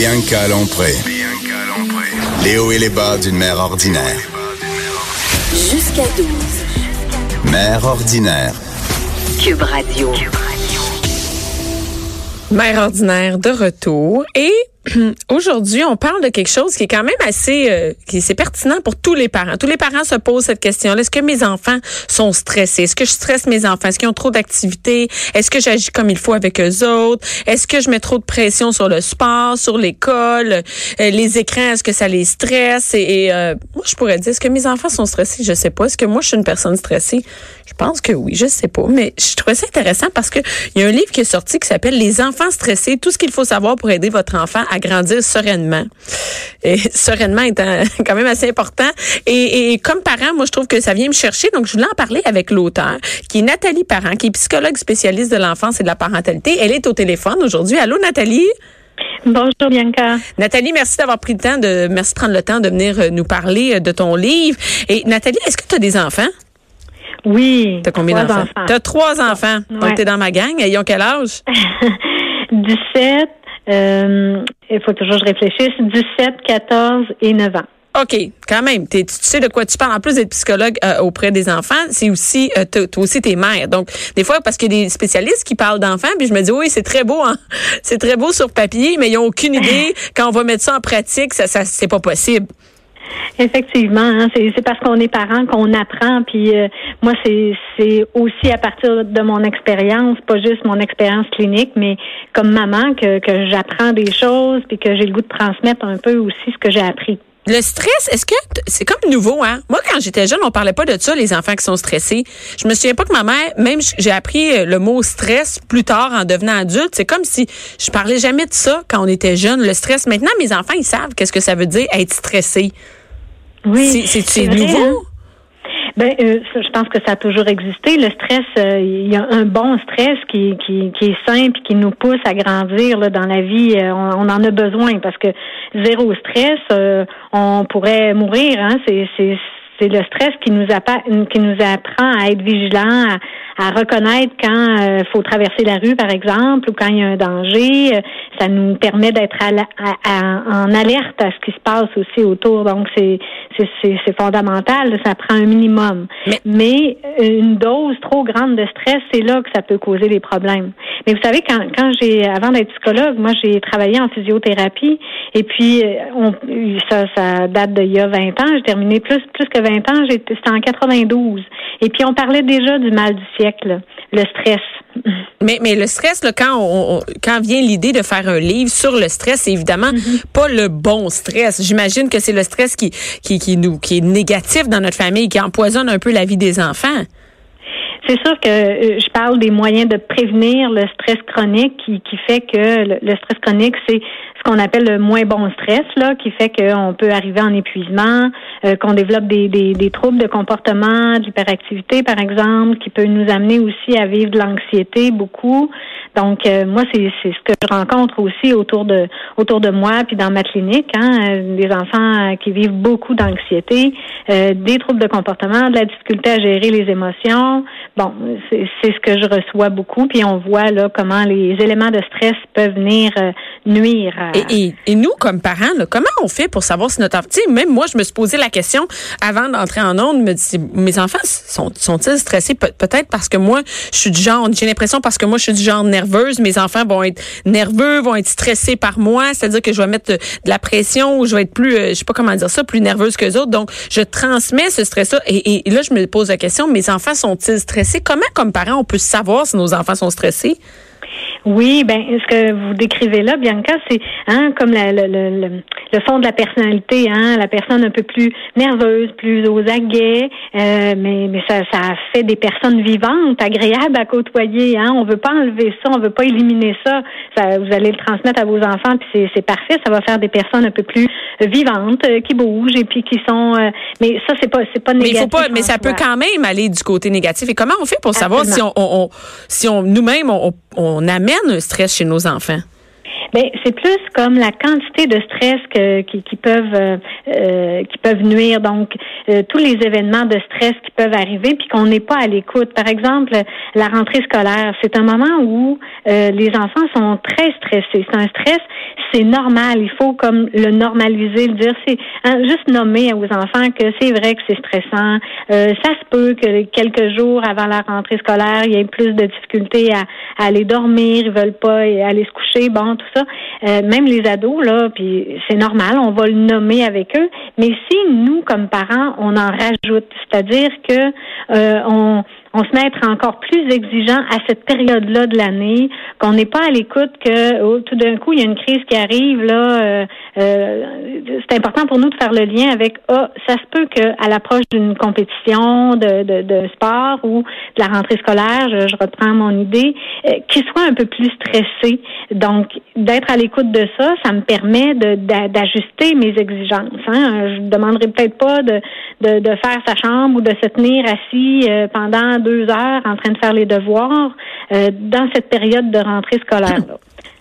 Bianca Lompré. Les hauts et les bas d'une mère ordinaire. Jusqu'à 12. Mère ordinaire. Cube Radio. Mère ordinaire de retour et aujourd'hui, on parle de quelque chose qui est quand même assez euh, qui c'est pertinent pour tous les parents. Tous les parents se posent cette question-là. Est-ce que mes enfants sont stressés? Est-ce que je stresse mes enfants? Est-ce qu'ils ont trop d'activités? Est-ce que j'agis comme il faut avec eux autres? Est-ce que je mets trop de pression sur le sport, sur l'école, euh, les écrans? Est-ce que ça les stresse? Et, euh, moi, je pourrais dire, est-ce que mes enfants sont stressés? Je sais pas. Est-ce que moi, je suis une personne stressée? Je pense que oui. Je sais pas. Mais je trouvais ça intéressant parce que il y a un livre qui est sorti qui s'appelle Les enfants stressés. Tout ce qu'il faut savoir pour aider votre enfant à grandir sereinement. Et sereinement est quand même assez important. Et, et, comme parent, moi, je trouve que ça vient me chercher. Donc, je voulais en parler avec l'auteur, qui est Nathalie Parent, qui est psychologue spécialiste de l'enfance et de la parentalité. Elle est au téléphone aujourd'hui. Allô, Nathalie? Bonjour Bianca. Nathalie, merci d'avoir pris le temps de merci de prendre le temps de venir euh, nous parler euh, de ton livre. Et Nathalie, est-ce que tu as des enfants? Oui. T'as combien d'enfants? T'as trois enfants. Ouais. Donc, t'es dans ma gang. Ils ont quel âge? 17, euh, il faut toujours que je réfléchisse, 17, 14 et 9 ans. OK, quand même. Tu sais de quoi tu parles. En plus d'être psychologue euh, auprès des enfants, c'est aussi, euh, toi aussi, t'es mère. Donc, des fois, parce qu'il y a des spécialistes qui parlent d'enfants, puis je me dis, oui, c'est très beau, hein? C'est très beau sur papier, mais ils n'ont aucune idée. Quand on va mettre ça en pratique, ça, ça c'est pas possible. Effectivement, hein, c'est parce qu'on est parent qu'on apprend. Puis euh, moi, c'est aussi à partir de mon expérience, pas juste mon expérience clinique, mais comme maman que, j'apprends des choses, puis que j'ai le goût de transmettre un peu aussi ce que j'ai appris. Le stress, est-ce que c'est comme nouveau, hein? Moi, quand j'étais jeune, on parlait pas de ça, les enfants qui sont stressés. Je me souviens pas que ma mère, même j'ai appris euh, le mot stress plus tard en devenant adulte. C'est comme si je parlais jamais de ça quand on était jeune, le stress. Maintenant, mes enfants, ils savent qu'est-ce que ça veut dire être stressé. Oui, C'est- nouveau? hein? Ben, euh, je pense que ça a toujours existé. Le stress, euh, il y a un bon stress qui, qui, qui est simple, qui nous pousse à grandir là, dans la vie. Euh, on, on en a besoin parce que zéro stress, on pourrait mourir. Hein? C'est, c'est, c'est le stress qui nous, appa- qui nous apprend à être vigilant, à, à reconnaître quand il faut traverser la rue, par exemple, ou quand il y a un danger. Euh, Ça nous permet d'être à la- à- à- en alerte à ce qui se passe aussi autour. Donc, c'est, fondamental. Ça prend un minimum. Mais- Mais, une dose trop grande de stress, c'est là que ça peut causer des problèmes. Mais vous savez, quand, quand j'ai, avant d'être psychologue, moi, j'ai travaillé en physiothérapie. Et puis, euh, on, ça, ça date d'il y a 20 ans. J'ai terminé plus, plus que 20 ans. C'était en 92. Et puis, on parlait déjà du mal du siècle, le stress. Mais, mais le stress, là, quand, on, on- quand vient l'idée de faire un livre sur le stress, c'est évidemment pas le bon stress. J'imagine que c'est le stress qui, qui, qui, nous, qui est négatif dans notre famille, qui empoisonne un peu la vie des enfants. C'est sûr que euh, je parle des moyens de prévenir le stress chronique qui, qui fait que le, le stress chronique, c'est ce qu'on appelle le moins bon stress, là, qui fait qu'on peut arriver en épuisement, euh, qu'on développe des, des, des troubles de comportement, de l'hyperactivité, par exemple, qui peut nous amener aussi à vivre de l'anxiété beaucoup. Donc, euh, moi, c'est ce que je rencontre aussi autour de autour de moi, puis dans ma clinique, hein, euh, des enfants euh, qui vivent beaucoup d'anxiété, euh, des troubles de comportement, de la difficulté à gérer les émotions. Bon, c'est c'est ce que je reçois beaucoup, puis on voit là comment les éléments de stress peuvent venir euh, nuire. À... Et, et, et nous, comme parents, là, comment on fait pour savoir si notre enfant... Même moi, je me suis posé la question avant d'entrer en onde, me dis, mes enfants sont, sont-ils stressés? Pe- peut-être parce que moi, je suis du genre, j'ai l'impression parce que moi, je suis du genre nerveuse, mes enfants vont être nerveux, vont être stressés par moi, c'est-à-dire que je vais mettre de, la pression ou je vais être plus, euh, je sais pas comment dire ça, plus nerveuse que les autres. Donc, je transmets ce stress-là. Et là, je me pose la question, mes enfants sont-ils stressés? Comment, comme parents, on peut savoir si nos enfants sont stressés? Oui, ben ce que vous décrivez là, Bianca, c'est hein, comme la- le, le, le, le fond de la personnalité, hein, la personne un peu plus nerveuse, plus aux aguets, euh, mais mais ça, ça fait des personnes vivantes, agréables à côtoyer. Hein, on veut pas enlever ça, on veut pas éliminer ça. ça vous allez le transmettre à vos enfants, puis c'est c'est parfait. Ça va faire des personnes un peu plus vivantes, euh, qui bougent et puis qui sont. euh, mais ça c'est pas c'est pas Mais négatif. il faut pas, mais ça peut quand même aller du côté négatif. Et comment on fait pour savoir si on, Absolument. on, on- si on nous-mêmes on, on amène un stress chez nos enfants? Ben c'est plus comme la quantité de stress que, qui, qui peuvent euh, euh qui peuvent nuire. Donc euh, tous les événements de stress qui peuvent arriver puis qu'on n'est pas à l'écoute. Par exemple, la rentrée scolaire, c'est un moment où euh, les enfants sont très stressés. C'est un stress, c'est normal. Il faut comme le normaliser, le dire. C'est hein, juste nommer aux enfants que c'est vrai que c'est stressant. ça se peut que quelques jours avant la rentrée scolaire, il y ait plus de difficultés à, à aller dormir, ils veulent pas aller se coucher, bon, tout ça. Euh, même les ados, là, puis c'est normal, on va le nommer avec eux. Mais si nous, comme parents, on en rajoute, c'est-à-dire que euh, on on se met à être encore plus exigeant à cette période-là de l'année, qu'on n'est pas à l'écoute que oh, tout d'un coup il y a une crise qui arrive là. Euh, euh, c'est important pour nous de faire le lien avec ah ça se peut qu'à l'approche d'une compétition de, de, de, sport ou de la rentrée scolaire, je, reprends mon idée, euh, qu'il soit un peu plus stressé. Donc d'être à l'écoute de ça, ça me permet d'ajuster mes exigences. Hein. Je demanderai peut-être pas de, de, de faire sa chambre ou de se tenir assis pendant deux heures en train de faire les devoirs euh, dans cette période de rentrée scolaire.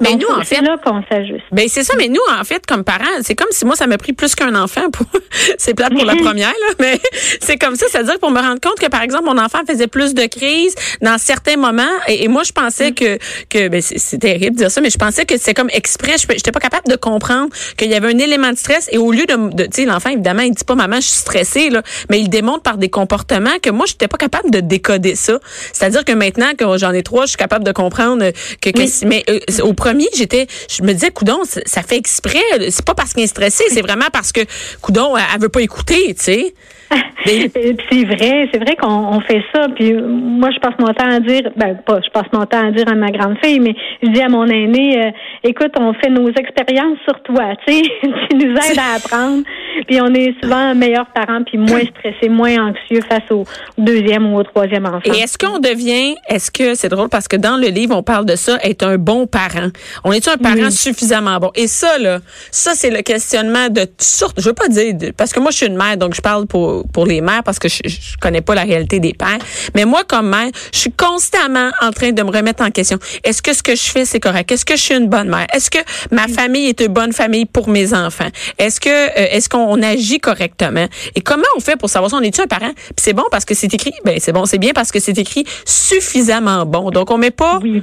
Mais nous, en fait, c'est là qu'on s'ajuste. Ben c'est ça, mais nous, en fait, comme parents, c'est comme si moi, ça m'a pris plus qu'un enfant pour. c'est plate pour la première, là, mais c'est comme ça, c'est-à-dire pour me rendre compte que, par exemple, mon enfant faisait plus de crises dans certains moments, et, moi, je pensais que que ben, c'est terrible de dire ça, mais je pensais que c'est comme exprès. Je n'étais pas capable de comprendre qu'il y avait un élément de stress, et au lieu de, de tu sais, l'enfant évidemment, il dit pas maman, je suis stressé, là, mais il démontre par des comportements que moi, je n'étais pas capable de décoder ça. C'est-à-dire que maintenant que j'en ai trois, je suis capable de comprendre que, que mais euh, au j'étais, je me disais, coudon, ça fait exprès. C'est pas parce qu'il est stressé, c'est vraiment parce que, coudon, elle veut pas écouter, tu sais. c'est vrai, c'est vrai qu'on fait ça. Puis moi, je passe mon temps à dire, ben pas, je passe mon temps à dire à ma grande fille, mais je dis à mon aîné, euh, écoute, on fait nos expériences sur toi, tu sais, tu nous aides à apprendre. Puis on est souvent meilleurs parents, puis moins stressés, moins anxieux face au deuxième ou au troisième enfant. Et est-ce qu'on devient, est-ce que c'est drôle parce que dans le livre on parle de ça, être un bon parent. On est un parent suffisamment bon? Et ça là, ça c'est le questionnement de sorte. Je veux pas dire parce que moi je suis une mère, donc je parle pour pour, les mères parce que je, je connais pas la réalité des pères. Mais moi, comme mère, je suis constamment en train de me remettre en question. Est-ce que ce que je fais, c'est correct? Est-ce que je suis une bonne mère? Est-ce que ma famille est une bonne famille pour mes enfants? Est-ce que, euh, est-ce qu'on agit correctement? Et comment on fait pour savoir si on est-tu un parent? Puis c'est bon parce que c'est écrit, ben c'est bon, c'est bien parce que c'est écrit suffisamment bon. Donc on met pas, oui.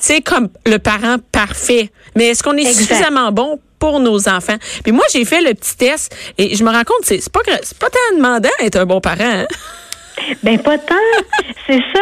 tu comme le parent parfait. Mais est-ce qu'on est suffisamment bon pour nos enfants? Puis moi, j'ai fait le petit test et je me rends compte, c'est pas, c'est pas tant demandant d'être un bon parent. Hein? Ben pas tant, c'est ça.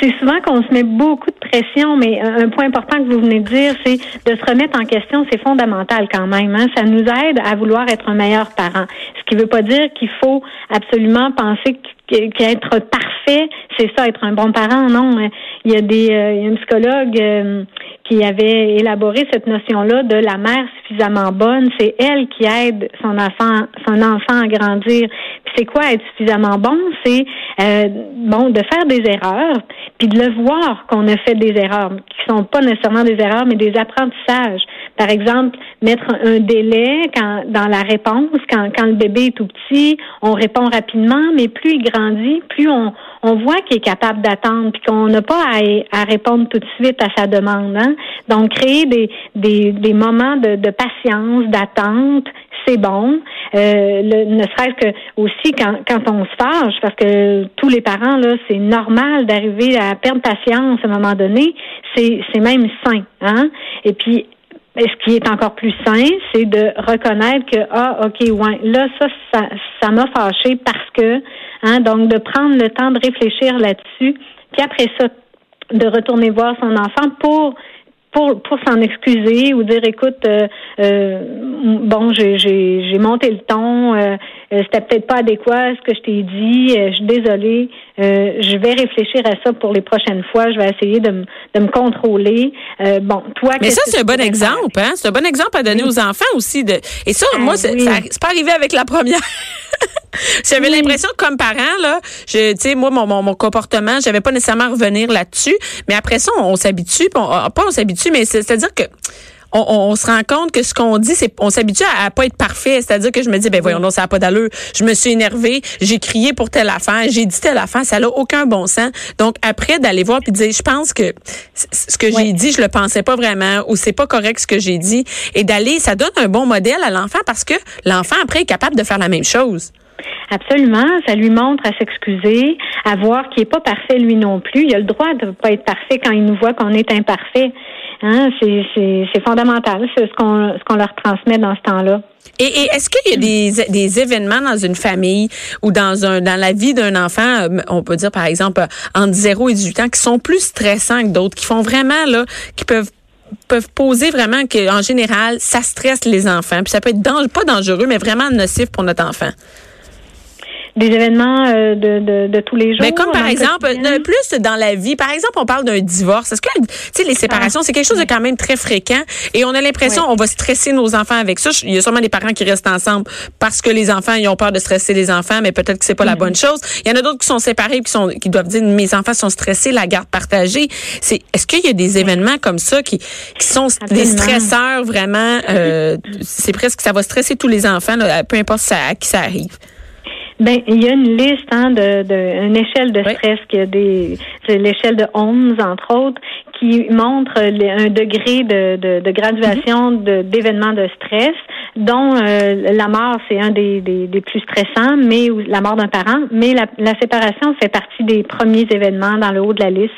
C'est souvent qu'on se met beaucoup de pression, mais un point important que vous venez de dire, c'est de se remettre en question. C'est fondamental quand même. Hein? Ça nous aide à vouloir être un meilleur parent. Ce qui veut pas dire qu'il faut absolument penser qu'être parfait, c'est ça, être un bon parent. Non, il y a des, euh, il y a une psychologue. Qui avait élaboré cette notion-là de la mère suffisamment bonne. C'est elle qui aide son enfant, son enfant à grandir. Puis c'est quoi être suffisamment bon? C'est euh, bon de faire des erreurs, puis de le voir qu'on a fait des erreurs, qui sont pas nécessairement des erreurs, mais des apprentissages. Par exemple, mettre un délai quand, dans la réponse, quand, quand le bébé est tout petit, on répond rapidement, mais plus il grandit, plus on, on voit qu'il est capable d'attendre, puis qu'on n'a pas à, à, répondre tout de suite à sa demande. Hein? Donc, créer des, des, moments de, de patience, d'attente, c'est bon. Euh, ne serait-ce que aussi quand, quand on se fâche, parce que tous les parents, là, c'est normal d'arriver à perdre patience à un moment donné. C'est, c'est même sain. Hein? Et puis, ce qui est encore plus sain, c'est de reconnaître que ah ok ouais là ça ça ça m'a fâché parce que hein donc de prendre le temps de réfléchir là-dessus puis après ça de retourner voir son enfant pour pour, pour s'en excuser ou dire écoute euh, euh, bon j'ai j'ai monté le ton euh, c'était peut-être pas adéquat ce que je t'ai dit. Je suis désolée. Je vais réfléchir à ça pour les prochaines fois. Je vais essayer de me de me contrôler. Bon toi mais ça c'est un bon exemple hein? C'est un bon exemple à donner aux enfants aussi de et ça ah moi c'est pas arrivé avec la première. J'avais l'impression que comme parent, là, je, tu sais, moi, mon, mon, mon comportement, j'avais pas nécessairement à revenir là-dessus. Mais après ça, on, s'habitue, on, ah, pas on s'habitue, mais c'est-à-dire que on, se rend compte que ce qu'on dit, c'est on s'habitue à, pas être parfait. C'est-à-dire que je me dis, ben voyons, non, ça n'a pas d'allure. Je me suis énervée, j'ai crié pour telle affaire, j'ai dit telle affaire, ça n'a aucun bon sens. Donc après d'aller voir puis de dire, je pense que ce que j'ai dit, je le pensais pas vraiment ou c'est pas correct ce que j'ai dit, et d'aller, ça donne un bon modèle à l'enfant parce que l'enfant après est capable de faire la même chose. Absolument. Ça lui montre à s'excuser, à voir qu'il n'est pas parfait lui non plus. Il a le droit de ne pas être parfait quand il nous voit qu'on est imparfait. Hein? C'est fondamental, c'est ce qu'on ce qu'on leur transmet dans ce temps-là. Et, est-ce qu'il y a des, des événements dans une famille ou dans un dans la vie d'un enfant, euh, on peut dire par exemple entre 0 et 18 ans, qui sont plus stressants que d'autres, qui font vraiment là, qui peuvent peuvent poser vraiment que en général ça stresse les enfants puis ça peut être pas dangereux mais vraiment nocif pour notre enfant? Des événements euh, de, de, de, tous les jours. Mais comme par exemple, plus dans la vie, par exemple, on parle d'un divorce. Est-ce que, tu sais, les séparations, c'est quelque chose de quand même très fréquent et on a l'impression on va stresser nos enfants avec ça. Il y a sûrement des parents qui restent ensemble parce que les enfants, ils ont peur de stresser les enfants, mais peut-être que c'est pas la mm-hmm. bonne chose. Il y en a d'autres qui sont séparés qui sont, qui doivent dire, mes enfants sont stressés, la garde partagée. C'est, est-ce qu'il y a des événements comme ça qui, qui sont des stresseurs vraiment, euh, c'est presque, ça va stresser tous les enfants, peu importe ça, à qui ça arrive? Ben, il y a une liste hein, de, de une échelle de stress qui a des l'échelle de 11 entre autres qui montre un degré de, de, de graduation mhm. d'événements de, stress dont euh, la mort c'est un des, des, des, plus stressants mais la mort d'un parent mais la, la séparation fait partie des premiers événements dans le haut de la liste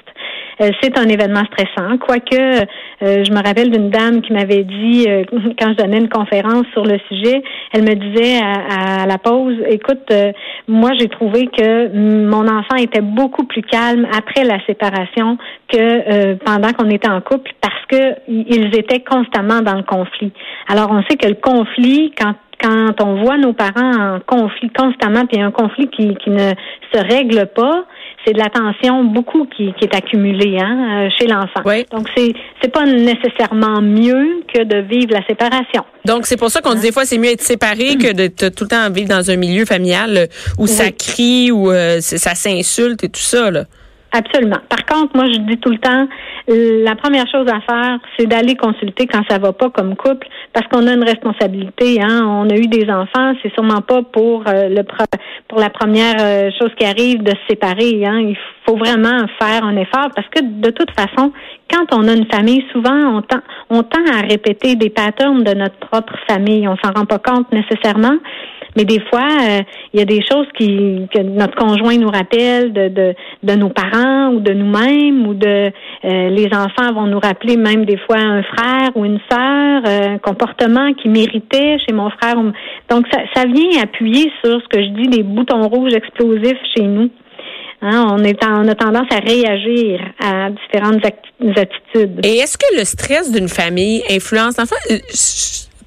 c'est un événement stressant. Quoique, euh, je me rappelle d'une dame qui m'avait dit, euh, quand je donnais une conférence sur le sujet, elle me disait à, la pause, écoute, moi j'ai trouvé que mon enfant était beaucoup plus calme après la séparation que pendant qu'on était en couple parce que ils étaient constamment dans le conflit. Alors on sait que le conflit, quand quand on voit nos parents en conflit constamment, puis un conflit qui, qui ne se règle pas, c'est de l'attention beaucoup qui, qui, est accumulée hein, euh, chez l'enfant. Donc c'est c'est pas nécessairement mieux que de vivre la séparation. Donc c'est pour ça qu'on dit des fois c'est mieux être séparé que de tout le temps vivre dans un milieu familial euh, où ça crie où euh, ça s'insulte et tout ça là. Absolument. Par contre, moi, je dis tout le temps, la première chose à faire, c'est d'aller consulter quand ça va pas comme couple, parce qu'on a une responsabilité. Hein. On a eu des enfants, c'est sûrement pas pour euh, le pour la première euh, chose qui arrive de se séparer. Hein. Il faut vraiment faire un effort, parce que de toute façon, quand on a une famille, souvent on tend on tend à répéter des patterns de notre propre famille. On s'en rend pas compte nécessairement. Mais des fois, euh, il y a des choses qui que notre conjoint nous rappelle de, de, de nos parents ou de nous-mêmes ou de euh, les enfants vont nous rappeler même des fois un frère ou une sœur, euh, un comportement qui méritait chez mon frère. Donc ça, ça vient appuyer sur ce que je dis des boutons rouges explosifs chez nous. Hein, on, est on a tendance à réagir à différentes attitudes. Et est-ce que le stress d'une famille influence, enfin,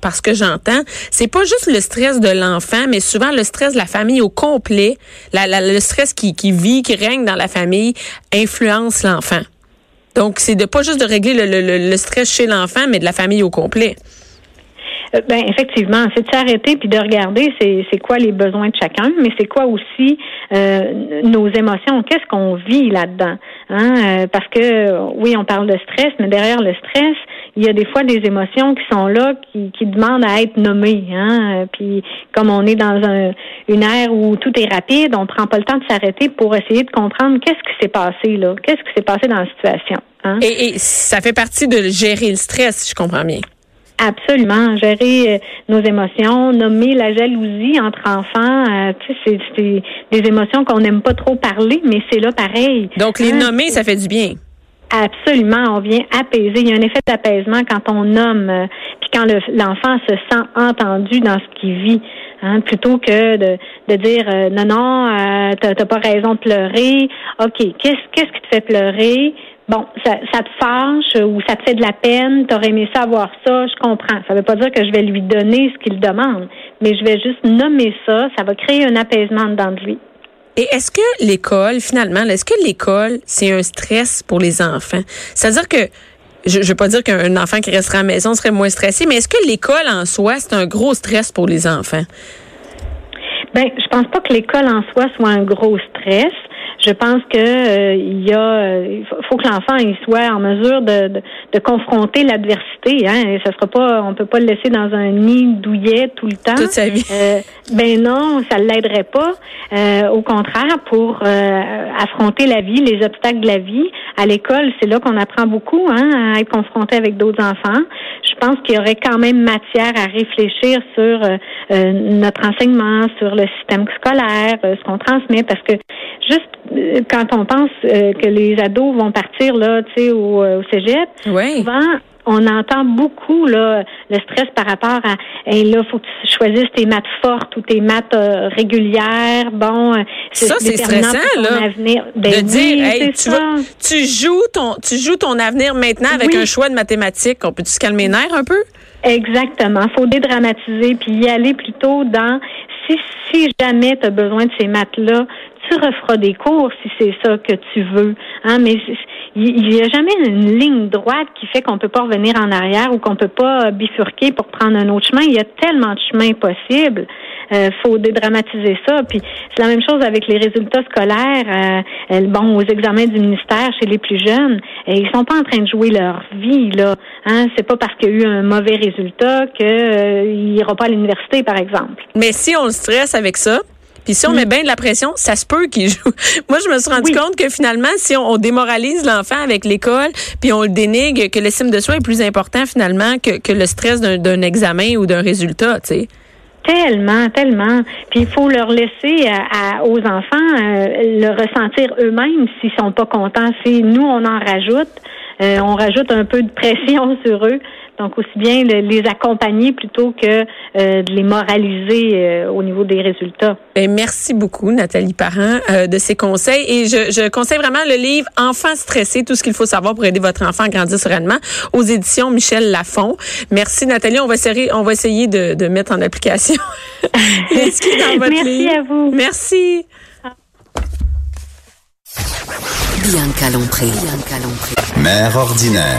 parce que j'entends, c'est pas juste le stress de l'enfant, mais souvent le stress de la famille au complet, le stress qui, vit, qui règne dans la famille, influence l'enfant. Donc, c'est de pas juste de régler le, le stress chez l'enfant, mais de la famille au complet. Euh, ben effectivement, c'est de s'arrêter puis de regarder c'est quoi les besoins de chacun, mais c'est quoi aussi euh, nos émotions, qu'est-ce qu'on vit là-dedans, hein? Euh, parce que oui, on parle de stress, mais derrière le stress, il y a des fois des émotions qui sont là, qui, qui demandent à être nommées, hein? Puis comme on est dans un, une ère où tout est rapide, on prend pas le temps de s'arrêter pour essayer de comprendre qu'est-ce qui s'est passé là, qu'est-ce qui s'est passé dans la situation. Hein? Et, et ça fait partie de gérer le stress, si je comprends bien. Absolument, gérer euh, nos émotions, nommer la jalousie entre enfants, euh, tu sais, c'est des émotions qu'on n'aime pas trop parler, mais c'est là pareil. Donc les hein? nommer, ça fait du bien. Absolument, on vient apaiser. Il y a un effet d'apaisement quand on nomme, euh, puis quand l'enfant se sent entendu dans ce qu'il vit, hein, plutôt que de, de dire non non, euh, t'as pas raison de pleurer. Ok, qu'est-ce qu'est-ce qui te fait pleurer? Bon, ça, ça, te fâche ou ça te fait de la peine, tu aurais aimé savoir ça, je comprends. Ça ne veut pas dire que je vais lui donner ce qu'il demande, mais je vais juste nommer ça, ça va créer un apaisement dedans de lui. Et est-ce que l'école, finalement, est-ce que l'école, c'est un stress pour les enfants? C'est-à-dire que je ne veux pas dire qu'un enfant qui resterait à la maison serait moins stressé, mais est-ce que l'école en soi, c'est un gros stress pour les enfants? Ben, je pense pas que l'école en soi soit un gros stress. Je pense que euh, il y a, il faut que l'enfant il soit en mesure de, de, de confronter l'adversité. Hein, et ça sera pas, on peut pas le laisser dans un nid douillet tout le temps. Toute sa vie. Euh, ben non, ça l'aiderait pas. Euh, au contraire, pour affronter la vie, les obstacles de la vie, à l'école, c'est là qu'on apprend beaucoup, hein, à être confronté avec d'autres enfants. Je pense qu'il y aurait quand même matière à réfléchir sur notre enseignement, sur le système scolaire, ce qu'on transmet, parce que juste euh, quand on pense euh, que les ados vont partir là, tu sais, au, euh, au cégep, souvent on entend beaucoup là le stress par rapport à et là faut que tu choisisses tes maths fortes ou tes maths régulières. Bon ça c'est stressant là avenir. Ben de dire hey, tu, tu joues ton tu joues ton avenir maintenant avec un choix de mathématiques. On peut tu se calmer les nerfs un peu? Exactement. Faut dédramatiser puis y aller plutôt dans si, si jamais tu as besoin de ces maths-là, tu referas des cours si c'est ça que tu veux. Hein, mais il n'y a jamais une ligne droite qui fait qu'on peut pas revenir en arrière ou qu'on peut pas bifurquer pour prendre un autre chemin. Il y a tellement de chemins possibles. Euh, faut dédramatiser ça. Puis c'est la même chose avec les résultats scolaires. Euh, euh, bon, aux examens du ministère chez les plus jeunes, et ils sont pas en train de jouer leur vie là. Hein, c'est pas parce qu'il y a eu un mauvais résultat qu'il euh, ira pas à l'université, par exemple. Mais si on le stresse avec ça, puis si on met mm. bien de la pression, ça se peut qu'il joue. Moi, je me suis rendu compte que finalement, si on, démoralise l'enfant avec l'école, puis on le dénigre, que l'estime de soi est plus important finalement que, que le stress d'un examen ou d'un résultat, tu sais. Tellement, tellement. Puis il faut leur laisser à, aux enfants euh, le ressentir eux-mêmes s'ils sont pas contents. Si nous on en rajoute, euh, on rajoute un peu de pression sur eux. Donc, aussi bien les accompagner plutôt que euh, de les moraliser euh, au niveau des résultats. Ben, merci beaucoup, Nathalie Parent, de ces conseils. Et je, je, conseille vraiment le livre Enfants stressés, tout ce qu'il faut savoir pour aider votre enfant à grandir sereinement aux éditions Michel Lafon. Merci, Nathalie. On va essayer, on va essayer de, de mettre en application ce qui est dans votre Merci à vous. Merci. Bianca Lompré. Mère ordinaire.